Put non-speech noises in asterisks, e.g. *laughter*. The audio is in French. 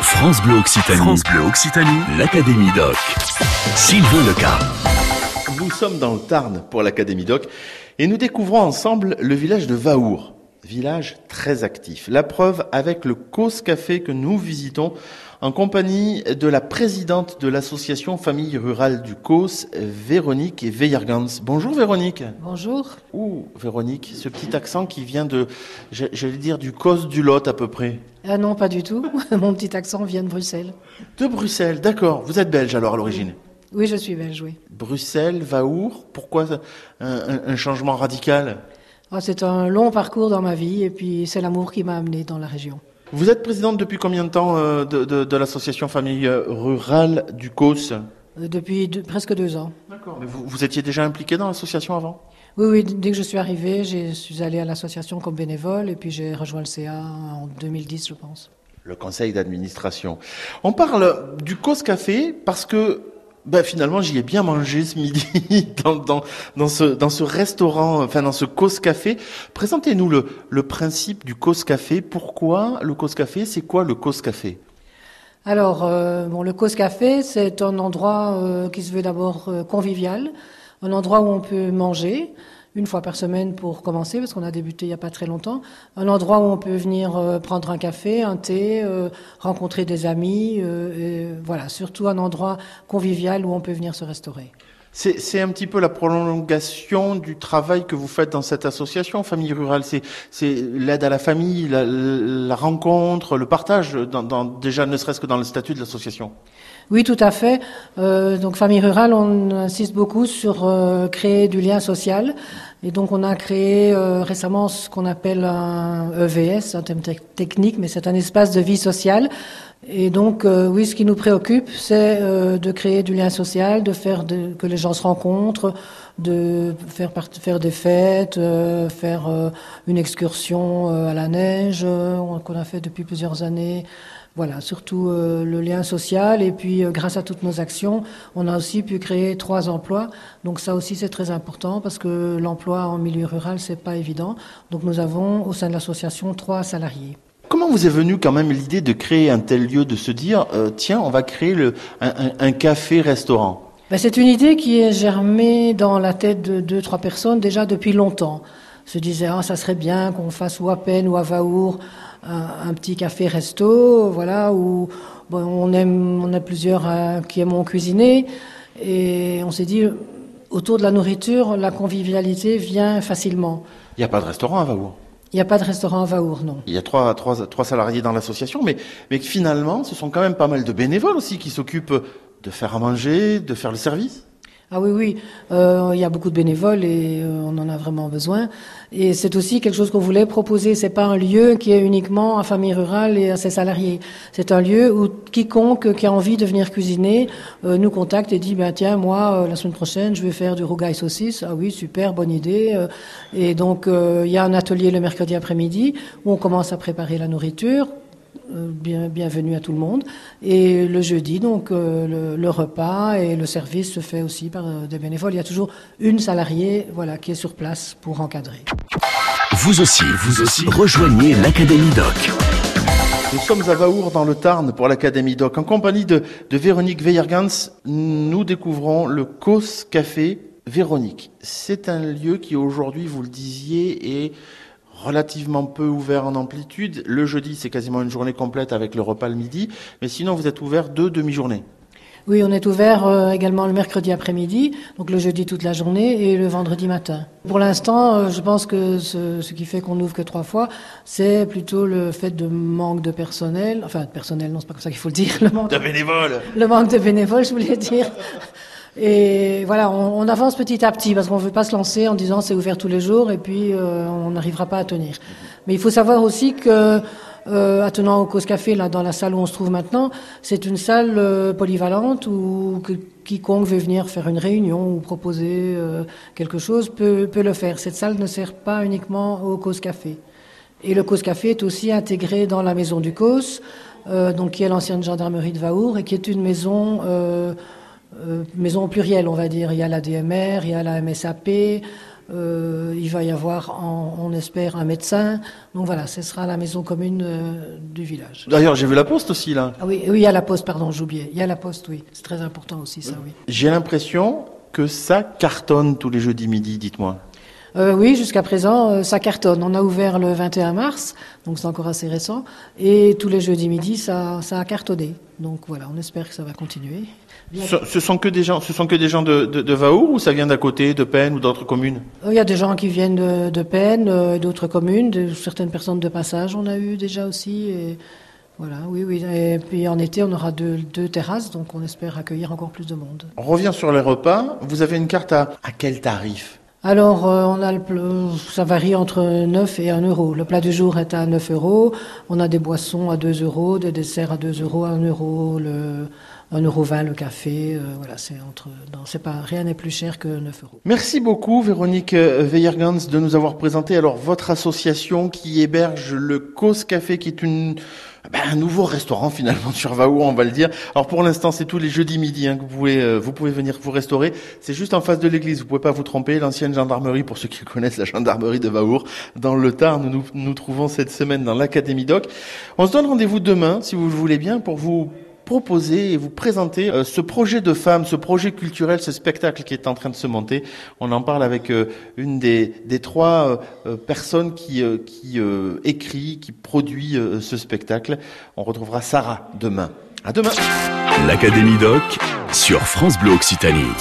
France Bleu Occitanie. France Bleu Occitanie. L'Académie Doc. Sylvain Leca. Nous sommes dans le Tarn pour l'Académie Doc et nous découvrons ensemble le village de Vaour. Village très actif. La preuve avec le Cause Café que nous visitons en compagnie de la présidente de l'association Famille Rurale du Causse, Véronique Veillergans. Bonjour Véronique. Bonjour. Ouh, Véronique, ce petit accent qui vient de, j'allais dire, du Causse du Lot à peu près. Ah non, pas du tout. *laughs* Mon petit accent vient de Bruxelles. De Bruxelles, d'accord. Vous êtes belge alors à l'origine Oui, je suis belge, oui. Bruxelles, Vaour, pourquoi un, un changement radical? Ah, C'est un long parcours dans ma vie et puis c'est l'amour qui m'a amené dans la région. Vous êtes présidente depuis combien de temps euh, de, de, de l'association Famille euh, Rurale du COS euh, Depuis presque deux ans. D'accord. Vous, vous, étiez déjà impliquée dans l'association avant? Oui, oui, dès que je suis arrivée, je suis allée à l'association comme bénévole et puis j'ai rejoint le CA en 2010, je pense. Le conseil d'administration. On parle du COS Café parce que ben, finalement, j'y ai bien mangé ce midi *laughs* dans, dans, dans, ce, dans ce restaurant, enfin dans ce Cause Café. Présentez-nous le, le principe du Cause Café. Pourquoi le Cause Café? C'est quoi le Cause Café? Alors, euh, bon, le Cause Café, c'est un endroit euh, qui se veut d'abord euh, convivial, un endroit où on peut manger, une fois par semaine pour commencer, parce qu'on a débuté il n'y a pas très longtemps. Un endroit où on peut venir euh, prendre un café, un thé, euh, rencontrer des amis, euh, et voilà, surtout un endroit convivial où on peut venir se restaurer. C'est un petit peu la prolongation du travail que vous faites dans cette association Famille Rurale. C'est l'aide à la famille, la, rencontre, le partage, déjà ne serait-ce que dans le statut de l'association. Oui, tout à fait. Euh, donc Famille Rurale, on insiste beaucoup sur euh, créer du lien social. Et donc on a créé euh, récemment ce qu'on appelle un EVS, un thème technique, mais c'est un espace de vie sociale. Et donc euh, oui, ce qui nous préoccupe, c'est euh, de créer du lien social, de faire que les gens se rencontrent, de faire faire des fêtes, faire une excursion à la neige qu'on a fait depuis plusieurs années. Voilà, surtout euh, le lien social. Et puis, euh, grâce à toutes nos actions, on a aussi pu créer trois emplois. Donc ça aussi, c'est très important parce que l'emploi en milieu rural, c'est pas évident. Donc nous avons au sein de l'association trois salariés. Comment vous est venue quand même l'idée de créer un tel lieu, de se dire, euh, tiens, on va créer le, un, un café-restaurant? Ben, C'est une idée qui est germée dans la tête de deux, trois personnes déjà depuis longtemps. Se disait, ah, ça serait bien qu'on fasse ou à peine ou à Vaour un, petit café-resto, voilà, où bon, on aime, on a plusieurs euh, qui aiment cuisiner, et on s'est dit, autour de la nourriture, la convivialité vient facilement. Il n'y a pas de restaurant à Vaour il n'y a pas de restaurant à Vaour, non. Il y a trois, trois, trois salariés dans l'association, mais, mais finalement, ce sont quand même pas mal de bénévoles aussi qui s'occupent de faire à manger, de faire le service. Ah oui, oui, euh, il y a beaucoup de bénévoles et euh, on en a vraiment besoin. Et c'est aussi quelque chose qu'on voulait proposer. C'est pas un lieu qui est uniquement à famille rurale et à ses salariés. C'est un lieu où quiconque qui a envie de venir cuisiner euh, nous contacte et dit ben tiens moi la semaine prochaine je vais faire du rougail saucisse. Ah oui super bonne idée. et donc il y a un atelier le mercredi après-midi où on commence à préparer la nourriture euh, bien, bienvenue à tout le monde. Et le jeudi, donc, euh, le, repas et le service se fait aussi par euh, des bénévoles. Il y a toujours une salariée voilà, qui est sur place pour encadrer. Vous aussi, vous aussi, rejoignez l'Académie Doc. Nous sommes à Vaour dans le Tarn pour l'Académie Doc. En compagnie de, de Véronique Veillergans, nous découvrons le COS Café Véronique. C'est un lieu qui aujourd'hui, vous le disiez, est relativement peu ouvert en amplitude. Le jeudi, c'est quasiment une journée complète avec le repas le midi. Mais sinon, vous êtes ouvert deux demi-journées. Oui, on est ouvert euh, également le mercredi après-midi, donc le jeudi toute la journée et le vendredi matin. Pour l'instant, euh, je pense que ce, ce, qui fait qu'on n'ouvre que trois fois, c'est plutôt le fait de manque de personnel. Enfin, de personnel, non, c'est pas comme ça qu'il faut le dire. Le manque de bénévoles. Le manque de bénévoles, je voulais dire. Et voilà, on, avance petit à petit parce qu'on ne veut pas se lancer en disant c'est ouvert tous les jours et puis euh, on n'arrivera pas à tenir. Mais il faut savoir aussi que euh, attenant au Cause Café, là, dans la salle où on se trouve maintenant, c'est une salle euh, polyvalente où que, quiconque veut venir faire une réunion ou proposer quelque chose peut, peut le faire. Cette salle ne sert pas uniquement au Cause Café. Et le Cause Café est aussi intégré dans la maison du Cause, donc qui est l'ancienne gendarmerie de Vaour et qui est une maison euh, euh, maison plurielle, on va dire. Il y a la DMR, il y a la MSAP, Euh, il va y avoir, on espère, un médecin. Donc voilà, ce sera la maison commune euh, du village. D'ailleurs, j'ai vu la poste aussi là. Ah oui, oui, il y a la poste, pardon, j'oubliais. Il y a la poste, oui. C'est très important aussi, ça, oui. J'ai l'impression que ça cartonne tous les jeudis midi, dites-moi. Euh, oui, jusqu'à présent, euh, ça cartonne. On a ouvert le 21 mars, donc c'est encore assez récent. Et tous les jeudis midi, ça, ça a cartonné. Donc voilà, on espère que ça va continuer. Ce, ce, sont que des gens, ce sont que des gens de, de, de Vaour ou ça vient d'à côté, de Penn ou d'autres communes? Il y a des gens qui viennent de, de euh, d'autres communes, de, certaines personnes de passage, on a eu déjà aussi. Et voilà, oui, oui. Et puis en été, on aura deux, deux, terrasses, donc on espère accueillir encore plus de monde. On revient sur les repas. Vous avez une carte à, à quel tarif? Alors, euh, on a le, ça varie entre 9 et 1 euro. Le plat du jour est à 9 euros. On a des boissons à 2 euros, des desserts à 2 euros, 1 euro, le, 1,20 euro le café. Euh, voilà, c'est entre. Non, c'est pas rien n'est plus cher que 9 euros. Merci beaucoup, Véronique Weyergans, de nous avoir présenté alors votre association qui héberge le Cause Café, qui est une ben, un nouveau restaurant finalement sur Vaour, on va le dire. Alors pour l'instant, c'est tous les jeudis midi hein, que vous pouvez euh, vous pouvez venir vous restaurer. C'est juste en face de l'église, vous pouvez pas vous tromper. L'ancienne gendarmerie, pour ceux qui *laughs* connaissent la gendarmerie de Vaour, dans le Tarn, nous, nous trouvons cette semaine dans l'Académie Doc. On se donne rendez-vous demain, si vous le voulez bien, pour vous proposer et vous présenter euh, ce projet de femme, ce projet culturel, ce spectacle qui est en train de se monter. On en parle avec euh, une des, trois euh, personnes qui, qui écrit, qui produit ce spectacle. On retrouvera Sarah demain. À demain. L'Académie Doc sur France Bleu Occitanie.